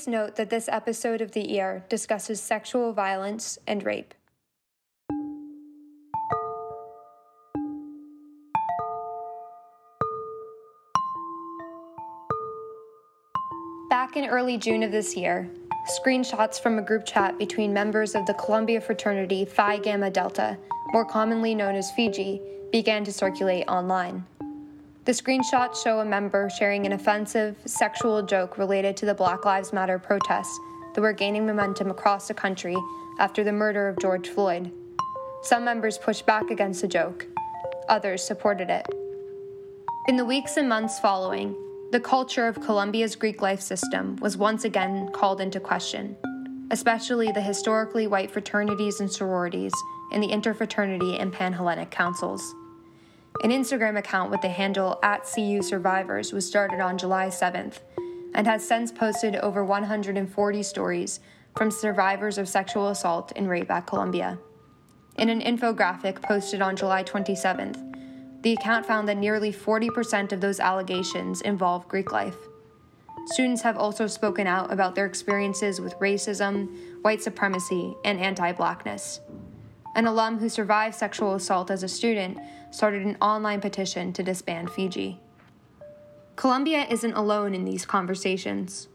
Please note that this episode of The ER discusses sexual violence and rape. Back in early June of this year, screenshots from a group chat between members of the Columbia fraternity Phi Gamma Delta, more commonly known as Fiji, began to circulate online. The screenshots show a member sharing an offensive, sexual joke related to the Black Lives Matter protests that were gaining momentum across the country after the murder of George Floyd. Some members pushed back against the joke, others supported it. In the weeks and months following, the culture of Columbia's Greek life system was once again called into question, especially the historically white fraternities and sororities in the interfraternity and panhellenic councils. An Instagram account with the handle at CU Survivors was started on July 7th and has since posted over 140 stories from survivors of sexual assault and rape at Columbia. In an infographic posted on July 27th, the account found that nearly 40% of those allegations involve Greek life. Students have also spoken out about their experiences with racism, white supremacy, and anti blackness. An alum who survived sexual assault as a student started an online petition to disband Fiji. Columbia isn't alone in these conversations.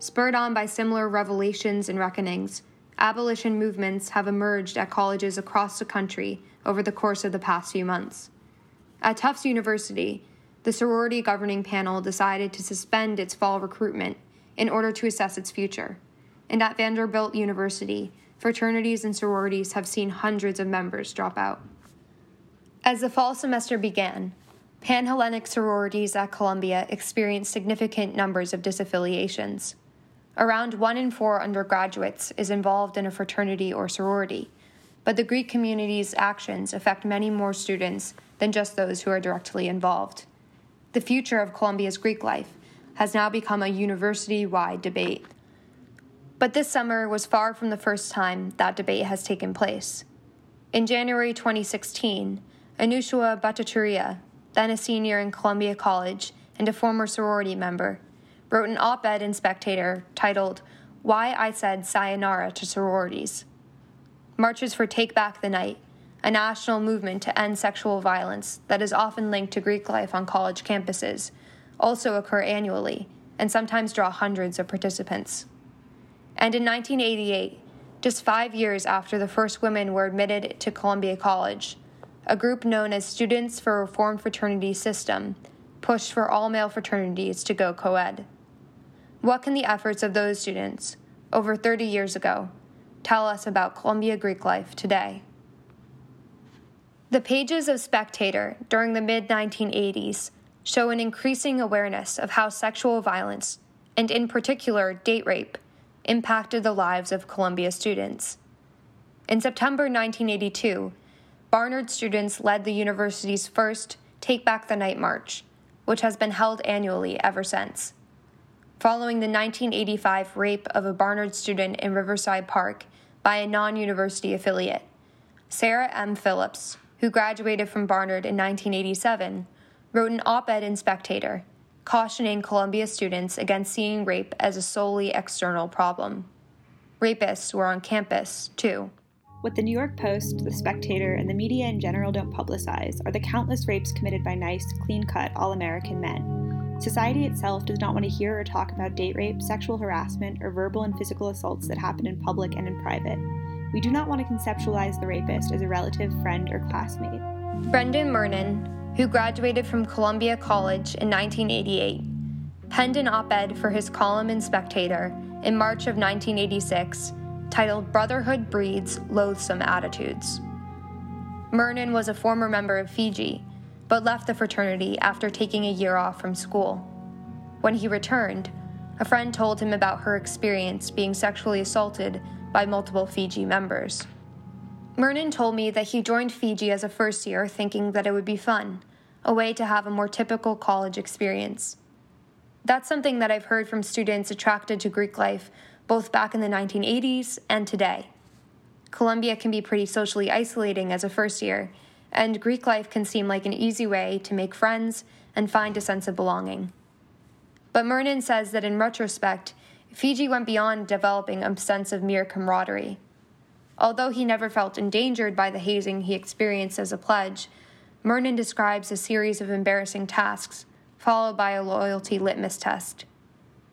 Spurred on by similar revelations and reckonings, abolition movements have emerged at colleges across the country over the course of the past few months. At Tufts University, the sorority governing panel decided to suspend its fall recruitment in order to assess its future. And at Vanderbilt University, fraternities and sororities have seen hundreds of members drop out. As the fall semester began, Panhellenic sororities at Columbia experienced significant numbers of disaffiliations. Around one in four undergraduates is involved in a fraternity or sorority, but the Greek community's actions affect many more students than just those who are directly involved. The future of Columbia's Greek life has now become a university wide debate. But this summer was far from the first time that debate has taken place. In January 2016, Anushua Bhattacharya, then a senior in Columbia College and a former sorority member, wrote an op ed in Spectator titled, Why I Said Sayonara to Sororities. Marches for Take Back the Night a national movement to end sexual violence that is often linked to Greek life on college campuses, also occur annually and sometimes draw hundreds of participants. And in 1988, just five years after the first women were admitted to Columbia College, a group known as Students for Reformed Fraternity System pushed for all male fraternities to go co ed. What can the efforts of those students, over 30 years ago, tell us about Columbia Greek life today? The pages of Spectator during the mid 1980s show an increasing awareness of how sexual violence, and in particular date rape, impacted the lives of Columbia students. In September 1982, Barnard students led the university's first Take Back the Night March, which has been held annually ever since. Following the 1985 rape of a Barnard student in Riverside Park by a non university affiliate, Sarah M. Phillips, who graduated from Barnard in 1987, wrote an op ed in Spectator cautioning Columbia students against seeing rape as a solely external problem. Rapists were on campus, too. What the New York Post, the Spectator, and the media in general don't publicize are the countless rapes committed by nice, clean cut, all American men. Society itself does not want to hear or talk about date rape, sexual harassment, or verbal and physical assaults that happen in public and in private. We do not want to conceptualize the rapist as a relative, friend, or classmate. Brendan Murnin, who graduated from Columbia College in 1988, penned an op ed for his column in Spectator in March of 1986 titled Brotherhood Breeds Loathsome Attitudes. Murnin was a former member of Fiji, but left the fraternity after taking a year off from school. When he returned, a friend told him about her experience being sexually assaulted by multiple Fiji members. Murnin told me that he joined Fiji as a first year thinking that it would be fun, a way to have a more typical college experience. That's something that I've heard from students attracted to Greek life both back in the 1980s and today. Columbia can be pretty socially isolating as a first year, and Greek life can seem like an easy way to make friends and find a sense of belonging. But Murnin says that in retrospect, Fiji went beyond developing a sense of mere camaraderie. Although he never felt endangered by the hazing he experienced as a pledge, Murnin describes a series of embarrassing tasks, followed by a loyalty litmus test.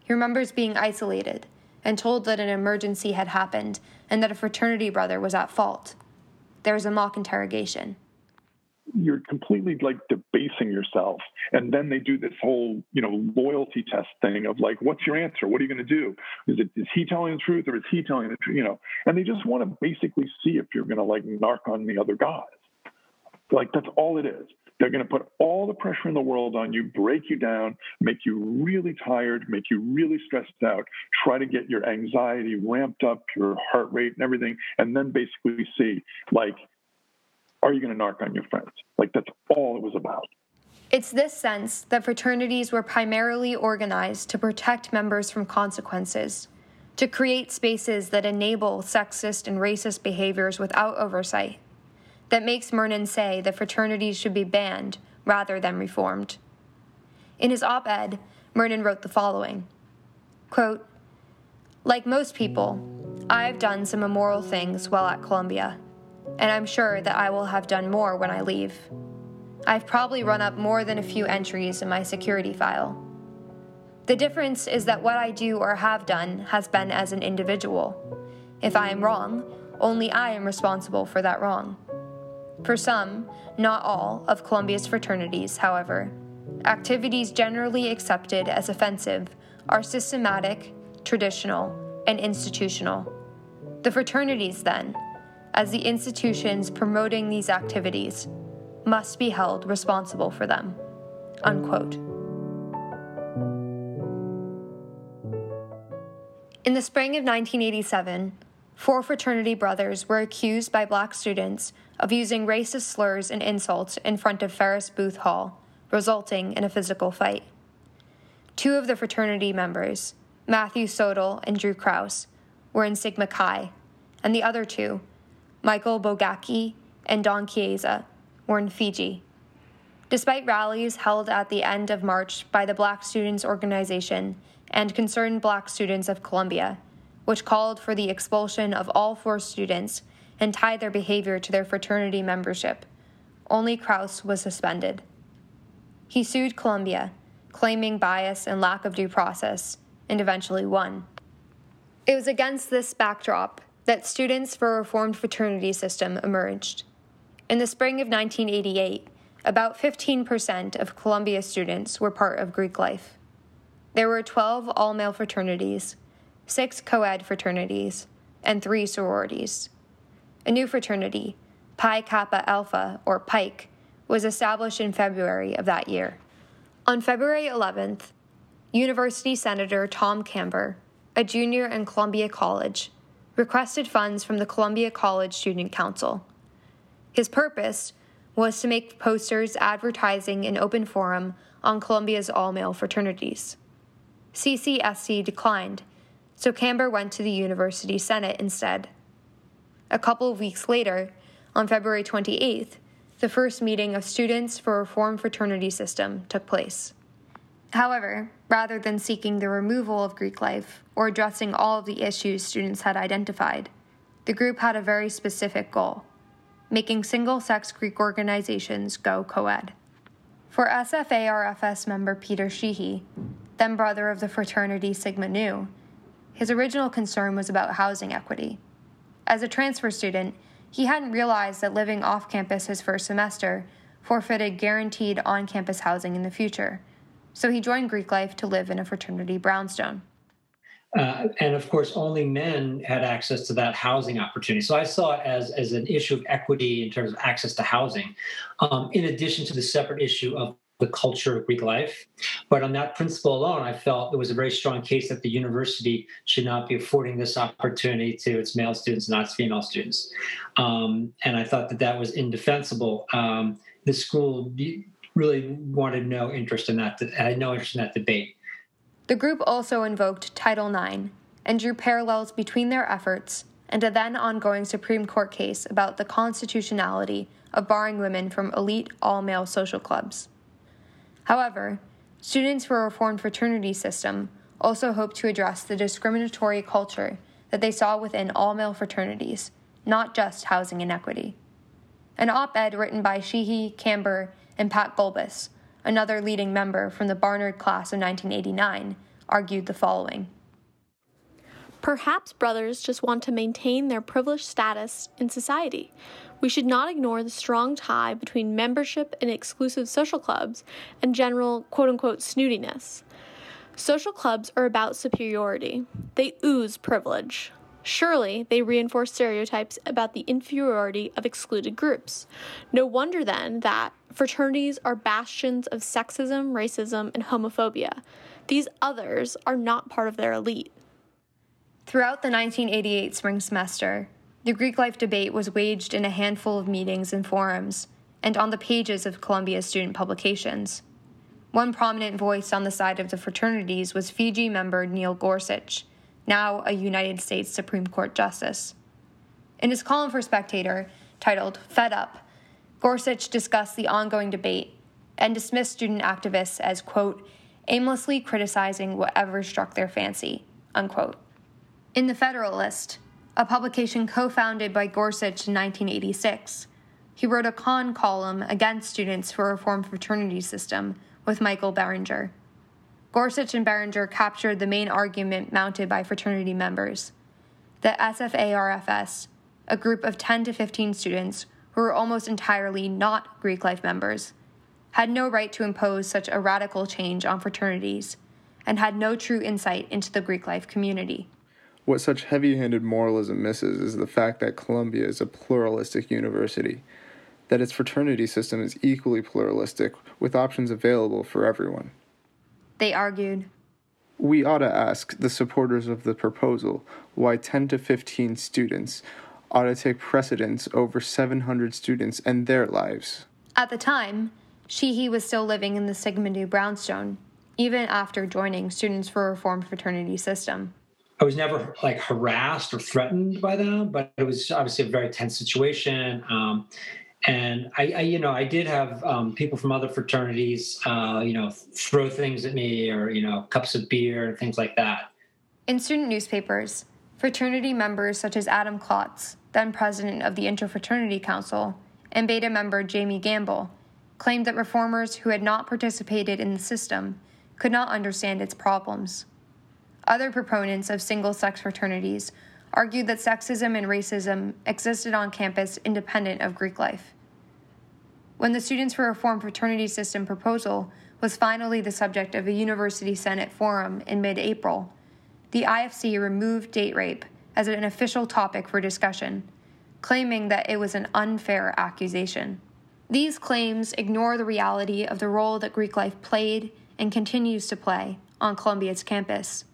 He remembers being isolated and told that an emergency had happened and that a fraternity brother was at fault. There was a mock interrogation you're completely like debasing yourself. And then they do this whole, you know, loyalty test thing of like, what's your answer? What are you going to do? Is it is he telling the truth or is he telling the truth? You know, and they just want to basically see if you're going to like narc on the other guys. Like that's all it is. They're going to put all the pressure in the world on you, break you down, make you really tired, make you really stressed out, try to get your anxiety ramped up, your heart rate and everything, and then basically see like are you going to narc on your friends? Like that's all it was about. It's this sense that fraternities were primarily organized to protect members from consequences, to create spaces that enable sexist and racist behaviors without oversight, that makes Murnin say that fraternities should be banned rather than reformed. In his op ed, Murnin wrote the following quote, Like most people, I've done some immoral things while at Columbia and I'm sure that I will have done more when I leave. I've probably run up more than a few entries in my security file. The difference is that what I do or have done has been as an individual. If I am wrong, only I am responsible for that wrong. For some, not all, of Columbia's fraternities, however, activities generally accepted as offensive are systematic, traditional, and institutional. The fraternities, then, as the institutions promoting these activities must be held responsible for them. Unquote. In the spring of 1987, four fraternity brothers were accused by black students of using racist slurs and insults in front of Ferris Booth Hall, resulting in a physical fight. Two of the fraternity members, Matthew Sodal and Drew Kraus, were in Sigma Chi, and the other two, Michael Bogacki, and Don Chiesa were in Fiji. Despite rallies held at the end of March by the Black Students Organization and Concerned Black Students of Columbia, which called for the expulsion of all four students and tied their behavior to their fraternity membership, only Kraus was suspended. He sued Columbia, claiming bias and lack of due process, and eventually won. It was against this backdrop that Students for a Reformed Fraternity System emerged. In the spring of 1988, about 15% of Columbia students were part of Greek life. There were 12 all male fraternities, six co ed fraternities, and three sororities. A new fraternity, Pi Kappa Alpha, or Pike, was established in February of that year. On February 11th, University Senator Tom Kamber, a junior in Columbia College, requested funds from the Columbia College Student Council. His purpose was to make posters advertising an open forum on Columbia's all male fraternities. CCSC declined, so Kamber went to the University Senate instead. A couple of weeks later, on February 28th, the first meeting of Students for Reform Fraternity System took place. However, rather than seeking the removal of Greek life or addressing all of the issues students had identified, the group had a very specific goal making single sex Greek organizations go co ed. For SFARFS member Peter Sheehy, then brother of the fraternity Sigma Nu, his original concern was about housing equity. As a transfer student, he hadn't realized that living off campus his first semester forfeited guaranteed on campus housing in the future so he joined Greek life to live in a fraternity brownstone. Uh, and of course, only men had access to that housing opportunity. So I saw it as, as an issue of equity in terms of access to housing, um, in addition to the separate issue of the culture of Greek life. But on that principle alone, I felt there was a very strong case that the university should not be affording this opportunity to its male students, not its female students. Um, and I thought that that was indefensible. Um, the school really wanted no interest in that, had no interest in that debate. The group also invoked Title IX and drew parallels between their efforts and a then ongoing Supreme Court case about the constitutionality of barring women from elite all male social clubs. However, Students for a Reformed Fraternity System also hoped to address the discriminatory culture that they saw within all male fraternities, not just housing inequity. An op ed written by Sheehy, Kamber, and Pat Gulbis, another leading member from the Barnard class of 1989, argued the following. Perhaps brothers just want to maintain their privileged status in society. We should not ignore the strong tie between membership in exclusive social clubs and general quote unquote snootiness. Social clubs are about superiority, they ooze privilege. Surely they reinforce stereotypes about the inferiority of excluded groups. No wonder then that fraternities are bastions of sexism, racism, and homophobia. These others are not part of their elite. Throughout the 1988 spring semester, the Greek life debate was waged in a handful of meetings and forums, and on the pages of Columbia student publications. One prominent voice on the side of the fraternities was Fiji member Neil Gorsuch, now a United States Supreme Court Justice. In his column for Spectator, titled Fed Up, Gorsuch discussed the ongoing debate and dismissed student activists as, quote, aimlessly criticizing whatever struck their fancy, unquote. In The Federalist, a publication co founded by Gorsuch in 1986, he wrote a con column against students for a reform fraternity system with Michael Behringer. Gorsuch and Behringer captured the main argument mounted by fraternity members. The SFARFS, a group of 10 to 15 students who were almost entirely not Greek life members, had no right to impose such a radical change on fraternities and had no true insight into the Greek life community. What such heavy handed moralism misses is the fact that Columbia is a pluralistic university that its fraternity system is equally pluralistic with options available for everyone. They argued. We ought to ask the supporters of the proposal why 10 to 15 students ought to take precedence over 700 students and their lives. At the time, Sheehy was still living in the Sigma Nu brownstone, even after joining Students for Reform fraternity system. I was never like harassed or threatened by them, but it was obviously a very tense situation. Um, and I, I, you know i did have um, people from other fraternities uh, you know throw things at me or you know cups of beer and things like that in student newspapers fraternity members such as adam klotz then president of the interfraternity council and beta member jamie gamble claimed that reformers who had not participated in the system could not understand its problems other proponents of single-sex fraternities argued that sexism and racism existed on campus independent of Greek life. When the Students for Reform fraternity system proposal was finally the subject of a University Senate forum in mid April, the IFC removed date rape as an official topic for discussion, claiming that it was an unfair accusation. These claims ignore the reality of the role that Greek life played and continues to play on Columbia's campus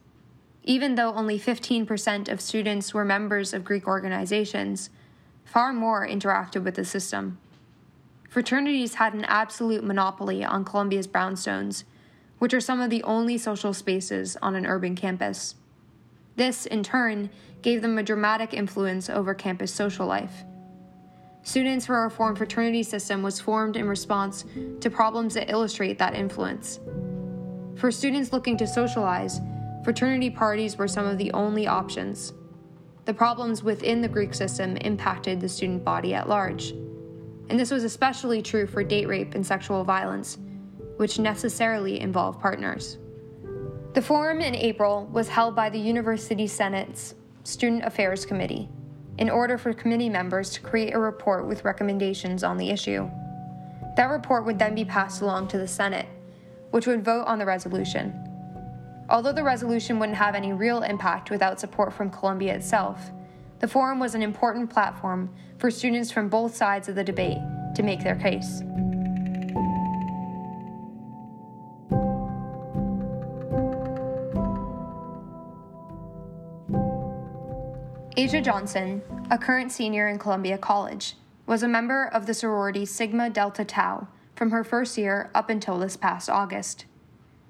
even though only 15% of students were members of Greek organizations, far more interacted with the system. Fraternities had an absolute monopoly on Columbia's brownstones, which are some of the only social spaces on an urban campus. This, in turn, gave them a dramatic influence over campus social life. Students for a Reformed Fraternity System was formed in response to problems that illustrate that influence. For students looking to socialize, fraternity parties were some of the only options. The problems within the Greek system impacted the student body at large. And this was especially true for date rape and sexual violence, which necessarily involve partners. The forum in April was held by the University Senate's Student Affairs Committee in order for committee members to create a report with recommendations on the issue. That report would then be passed along to the Senate, which would vote on the resolution. Although the resolution wouldn't have any real impact without support from Columbia itself, the forum was an important platform for students from both sides of the debate to make their case. Asia Johnson, a current senior in Columbia College, was a member of the sorority Sigma Delta Tau from her first year up until this past August.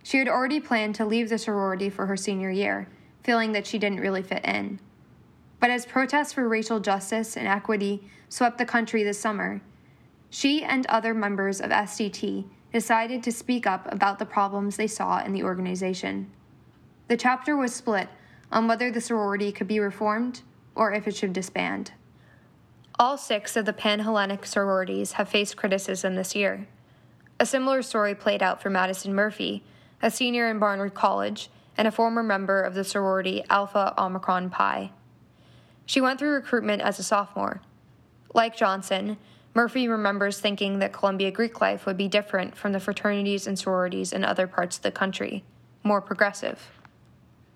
She had already planned to leave the sorority for her senior year, feeling that she didn't really fit in. But as protests for racial justice and equity swept the country this summer, she and other members of SDT decided to speak up about the problems they saw in the organization. The chapter was split on whether the sorority could be reformed or if it should disband. All six of the Panhellenic sororities have faced criticism this year. A similar story played out for Madison Murphy, a senior in Barnard College and a former member of the sorority Alpha Omicron Pi. She went through recruitment as a sophomore. Like Johnson, Murphy remembers thinking that Columbia Greek life would be different from the fraternities and sororities in other parts of the country, more progressive.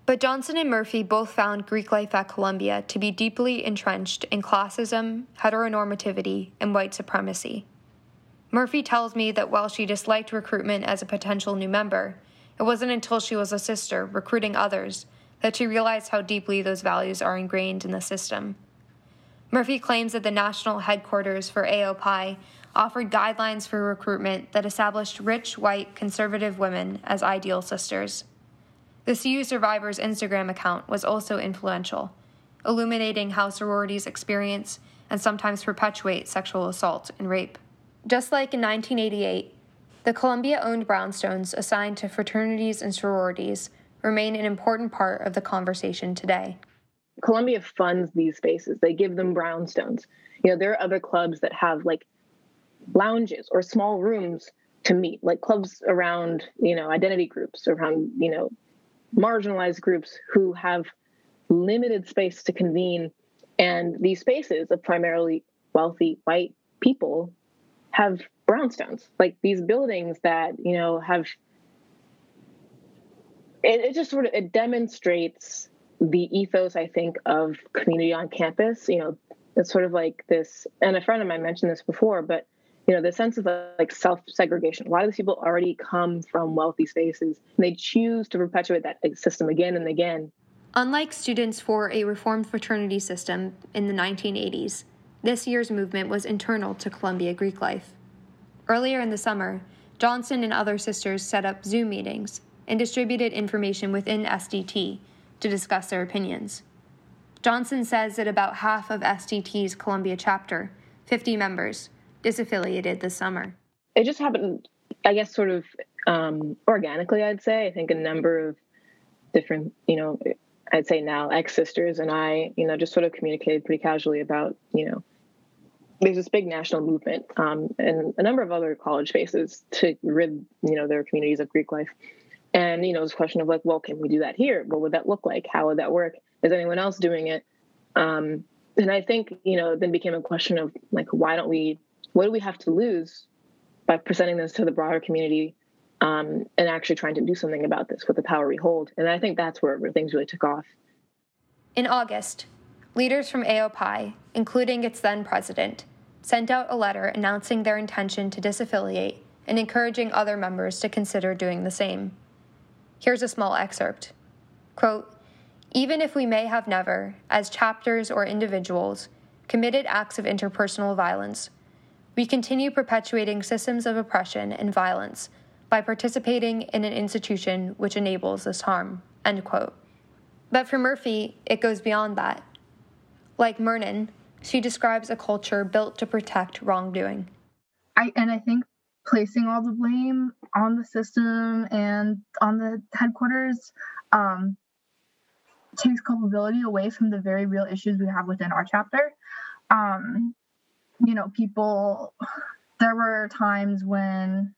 But Johnson and Murphy both found Greek life at Columbia to be deeply entrenched in classism, heteronormativity, and white supremacy. Murphy tells me that while she disliked recruitment as a potential new member, it wasn't until she was a sister recruiting others that she realized how deeply those values are ingrained in the system. Murphy claims that the national headquarters for AOPI offered guidelines for recruitment that established rich, white, conservative women as ideal sisters. The CU Survivors Instagram account was also influential, illuminating how sororities experience and sometimes perpetuate sexual assault and rape. Just like in 1988, the Columbia owned brownstones assigned to fraternities and sororities remain an important part of the conversation today. Columbia funds these spaces, they give them brownstones. You know, there are other clubs that have like lounges or small rooms to meet, like clubs around, you know, identity groups, around, you know, marginalized groups who have limited space to convene. And these spaces of primarily wealthy white people have brownstones, like these buildings that, you know, have it, it just sort of it demonstrates the ethos, I think, of community on campus. You know, it's sort of like this, and a friend of mine mentioned this before, but you know, the sense of like self segregation. A lot of these people already come from wealthy spaces. And they choose to perpetuate that system again and again. Unlike students for a reformed fraternity system in the 1980s, this year's movement was internal to Columbia Greek life. Earlier in the summer, Johnson and other sisters set up Zoom meetings and distributed information within SDT to discuss their opinions. Johnson says that about half of SDT's Columbia chapter, 50 members, disaffiliated this summer? It just happened, I guess, sort of um, organically, I'd say. I think a number of different, you know, I'd say now ex sisters and I, you know, just sort of communicated pretty casually about, you know, there's this big national movement um, and a number of other college spaces to rid, you know, their communities of Greek life. And, you know, this question of like, well, can we do that here? What would that look like? How would that work? Is anyone else doing it? Um, and I think, you know, then became a question of like, why don't we what do we have to lose by presenting this to the broader community um, and actually trying to do something about this with the power we hold? And I think that's where, where things really took off. In August, leaders from AOPI, including its then president, sent out a letter announcing their intention to disaffiliate and encouraging other members to consider doing the same. Here's a small excerpt. Quote, even if we may have never, as chapters or individuals, committed acts of interpersonal violence, we continue perpetuating systems of oppression and violence by participating in an institution which enables this harm. End quote. But for Murphy, it goes beyond that. Like Murnin, she describes a culture built to protect wrongdoing. I and I think placing all the blame on the system and on the headquarters um, takes culpability away from the very real issues we have within our chapter. Um, you know, people, there were times when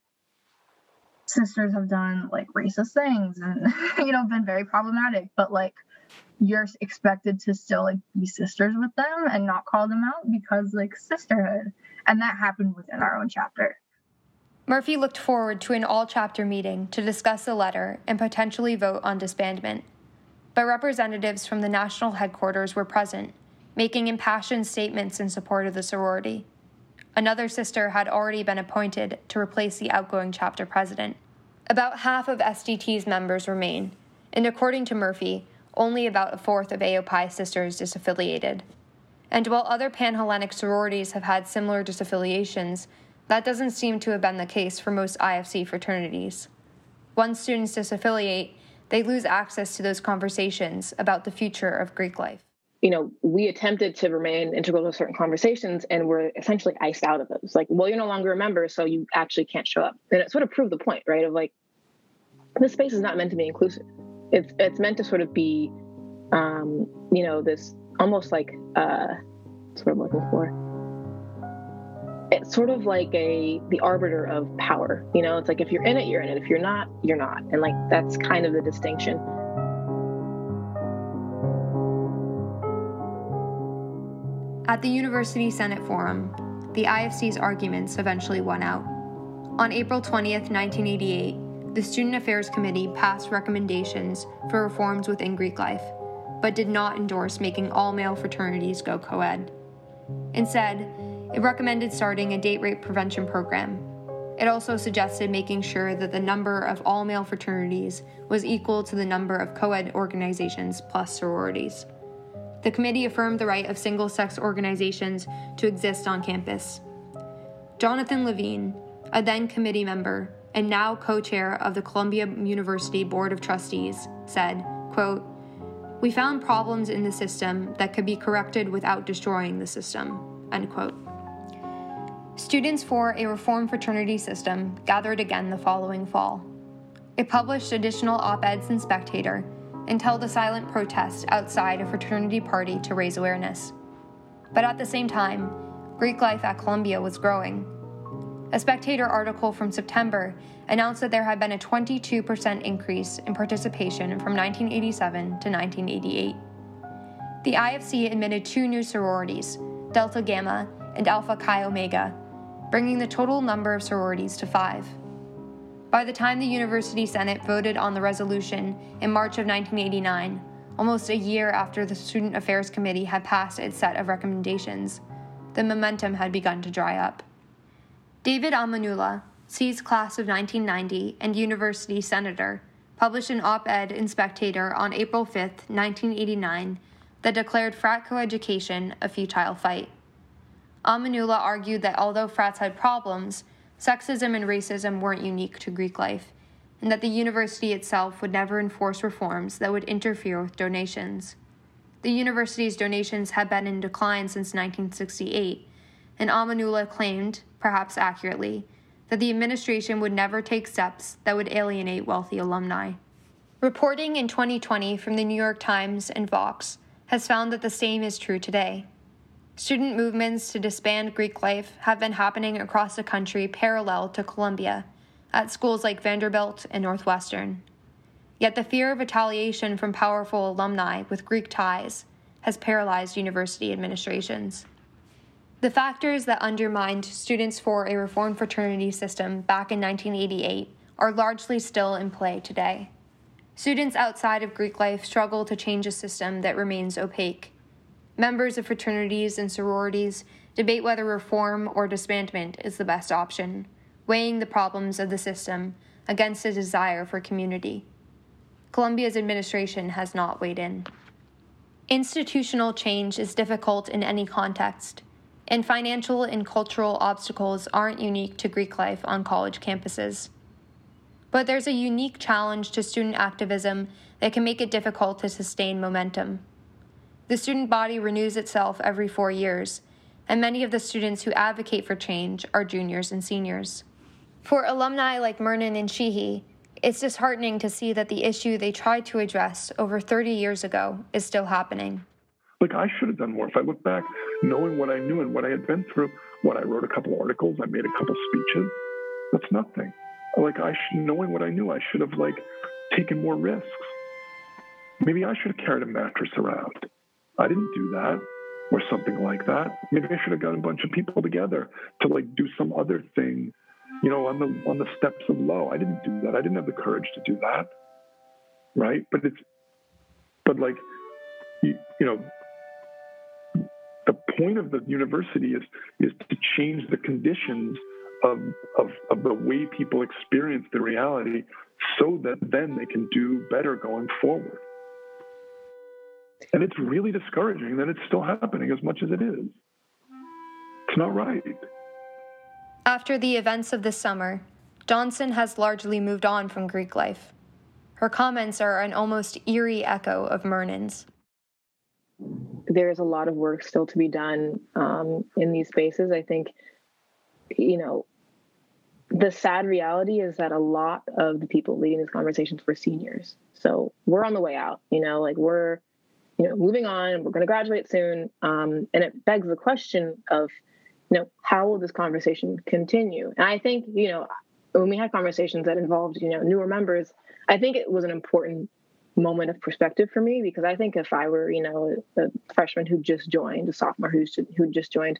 sisters have done like racist things and, you know, been very problematic, but like, you're expected to still like be sisters with them and not call them out because like sisterhood. And that happened within our own chapter. Murphy looked forward to an all chapter meeting to discuss the letter and potentially vote on disbandment. But representatives from the national headquarters were present making impassioned statements in support of the sorority. Another sister had already been appointed to replace the outgoing chapter president. About half of SDT's members remain, and according to Murphy, only about a fourth of AOPI sisters disaffiliated. And while other Panhellenic sororities have had similar disaffiliations, that doesn't seem to have been the case for most IFC fraternities. Once students disaffiliate, they lose access to those conversations about the future of Greek life you know, we attempted to remain integral to certain conversations and we're essentially iced out of those. Like, well, you're no longer a member, so you actually can't show up. And it sort of proved the point, right? Of like, this space is not meant to be inclusive. it's it's meant to sort of be, um, you know, this almost like uh, what I'm looking for. It's sort of like a the arbiter of power. You know, it's like if you're in it, you're in it. If you're not, you're not. And like that's kind of the distinction. At the University Senate Forum, the IFC's arguments eventually won out. On April 20th, 1988, the Student Affairs Committee passed recommendations for reforms within Greek life, but did not endorse making all male fraternities go co ed. Instead, it recommended starting a date rape prevention program. It also suggested making sure that the number of all male fraternities was equal to the number of co ed organizations plus sororities. The committee affirmed the right of single sex organizations to exist on campus. Jonathan Levine, a then committee member, and now co-chair of the Columbia University Board of Trustees, said, quote, "We found problems in the system that could be corrected without destroying the system." End quote. Students for a reform fraternity system gathered again the following fall. It published additional op-eds in Spectator and held a silent protest outside a fraternity party to raise awareness. But at the same time, Greek life at Columbia was growing a Spectator article from September announced that there had been a 22% increase in participation from 1987 to 1988. The IFC admitted two new sororities, Delta Gamma and Alpha Chi Omega, bringing the total number of sororities to five. By the time the University Senate voted on the resolution in March of 1989, almost a year after the Student Affairs Committee had passed its set of recommendations, the momentum had begun to dry up. David Amanula, C's class of 1990 and university senator, published an op ed in Spectator on April 5, 1989, that declared frat coeducation a futile fight. Amanula argued that although frats had problems, sexism and racism weren't unique to Greek life, and that the university itself would never enforce reforms that would interfere with donations. The university's donations had been in decline since 1968, and Amanula claimed, perhaps accurately, that the administration would never take steps that would alienate wealthy alumni. Reporting in 2020 from the New York Times and Vox has found that the same is true today. Student movements to disband Greek life have been happening across the country parallel to Columbia, at schools like Vanderbilt and Northwestern. Yet the fear of retaliation from powerful alumni with Greek ties has paralyzed university administrations. The factors that undermined students for a reformed fraternity system back in 1988 are largely still in play today. Students outside of Greek life struggle to change a system that remains opaque. Members of fraternities and sororities debate whether reform or disbandment is the best option, weighing the problems of the system against a desire for community. Columbia's administration has not weighed in. Institutional change is difficult in any context and financial and cultural obstacles aren't unique to Greek life on college campuses. But there's a unique challenge to student activism that can make it difficult to sustain momentum. The student body renews itself every four years, and many of the students who advocate for change are juniors and seniors. For alumni like Murnin and Sheehy, it's disheartening to see that the issue they tried to address over 30 years ago is still happening. Like, I should have done more. If I look back, knowing what I knew and what I had been through, what I wrote a couple articles, I made a couple speeches. That's nothing. Like I should, knowing what I knew, I should have like taken more risks. Maybe I should have carried a mattress around. I didn't do that or something like that. Maybe I should have got a bunch of people together to like do some other thing, you know, on the on the steps of Low. I didn't do that. I didn't have the courage to do that. Right? But it's but like you, you know, the point of the university is is to change the conditions of, of, of the way people experience the reality so that then they can do better going forward. And it's really discouraging that it's still happening as much as it is. It's not right. After the events of the summer, Johnson has largely moved on from Greek life. Her comments are an almost eerie echo of Murnin's there's a lot of work still to be done um, in these spaces. I think, you know, the the sad reality is that a lot of the people leading these conversations were seniors. So we're on the way out, you know, like we're, you know, moving on, we're going to graduate soon. Um, and it begs the question of, you know, how will this conversation continue? And I think, you know, when we had conversations that involved, you know, newer members, I think it was an important moment of perspective for me because I think if I were, you know, a, freshman who just joined, a sophomore who's who just joined,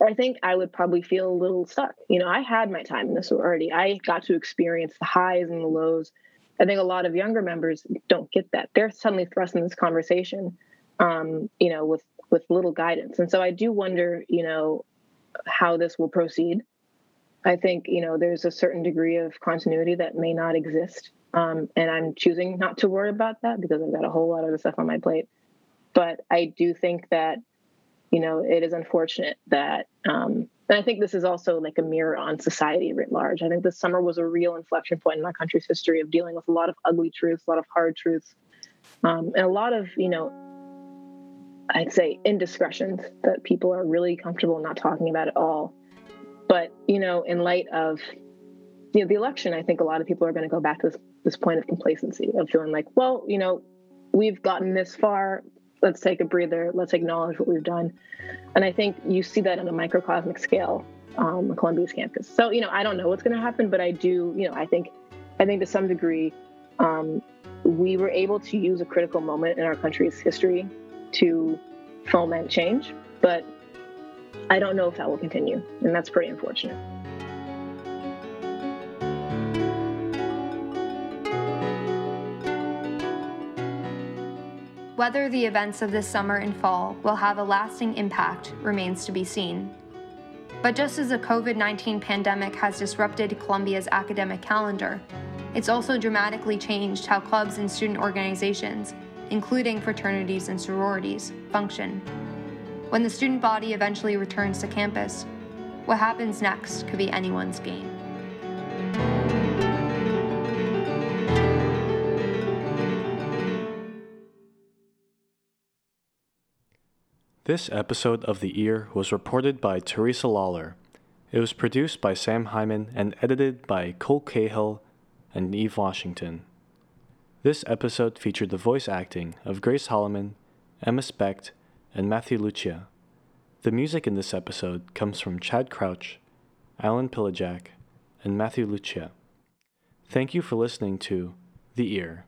I think I would probably feel a little stuck. You know, I had my time in the sorority. I got to experience the highs and the lows. I think a lot of younger members don't get that. They're suddenly thrust in this conversation, um, you know, with with little guidance. And so I do wonder, you know, how this will proceed. I think, you know, there's a certain degree of continuity that may not exist. Um, and I'm choosing not to worry about that because I've got a whole lot of stuff on my plate. But I do think that, you know, it is unfortunate that, um, and I think this is also like a mirror on society writ large. I think this summer was a real inflection point in our country's history of dealing with a lot of ugly truths, a lot of hard truths, um, and a lot of, you know, I'd say indiscretions that people are really comfortable not talking about at all. But, you know, in light of you know, the election, I think a lot of people are going to go back to this, this point of complacency of feeling like, well, you know, we've gotten this far. Let's take a breather. Let's acknowledge what we've done. And I think you see that on a microcosmic scale um, on Columbia's campus. So, you know, I don't know what's going to happen, but I do, you know, I think, I think to some degree, um, we were able to use a critical moment in our country's history to foment change, but I don't know if that will continue, and that's pretty unfortunate. Whether the events of this summer and fall will have a lasting impact remains to be seen. But just as the COVID 19 pandemic has disrupted Columbia's academic calendar, it's also dramatically changed how clubs and student organizations including fraternities and sororities, function. When the student body eventually returns to campus, what happens next could be anyone's game. This episode of The Ear was reported by Teresa Lawlor. It was produced by Sam Hyman and edited by Cole Cahill and Eve Washington. This episode featured the voice acting of Grace Holleman, Emma Specht, and Matthew Lucia. The music in this episode comes from Chad Crouch, Alan Pilijak, and Matthew Lucia. Thank you for listening to The Ear.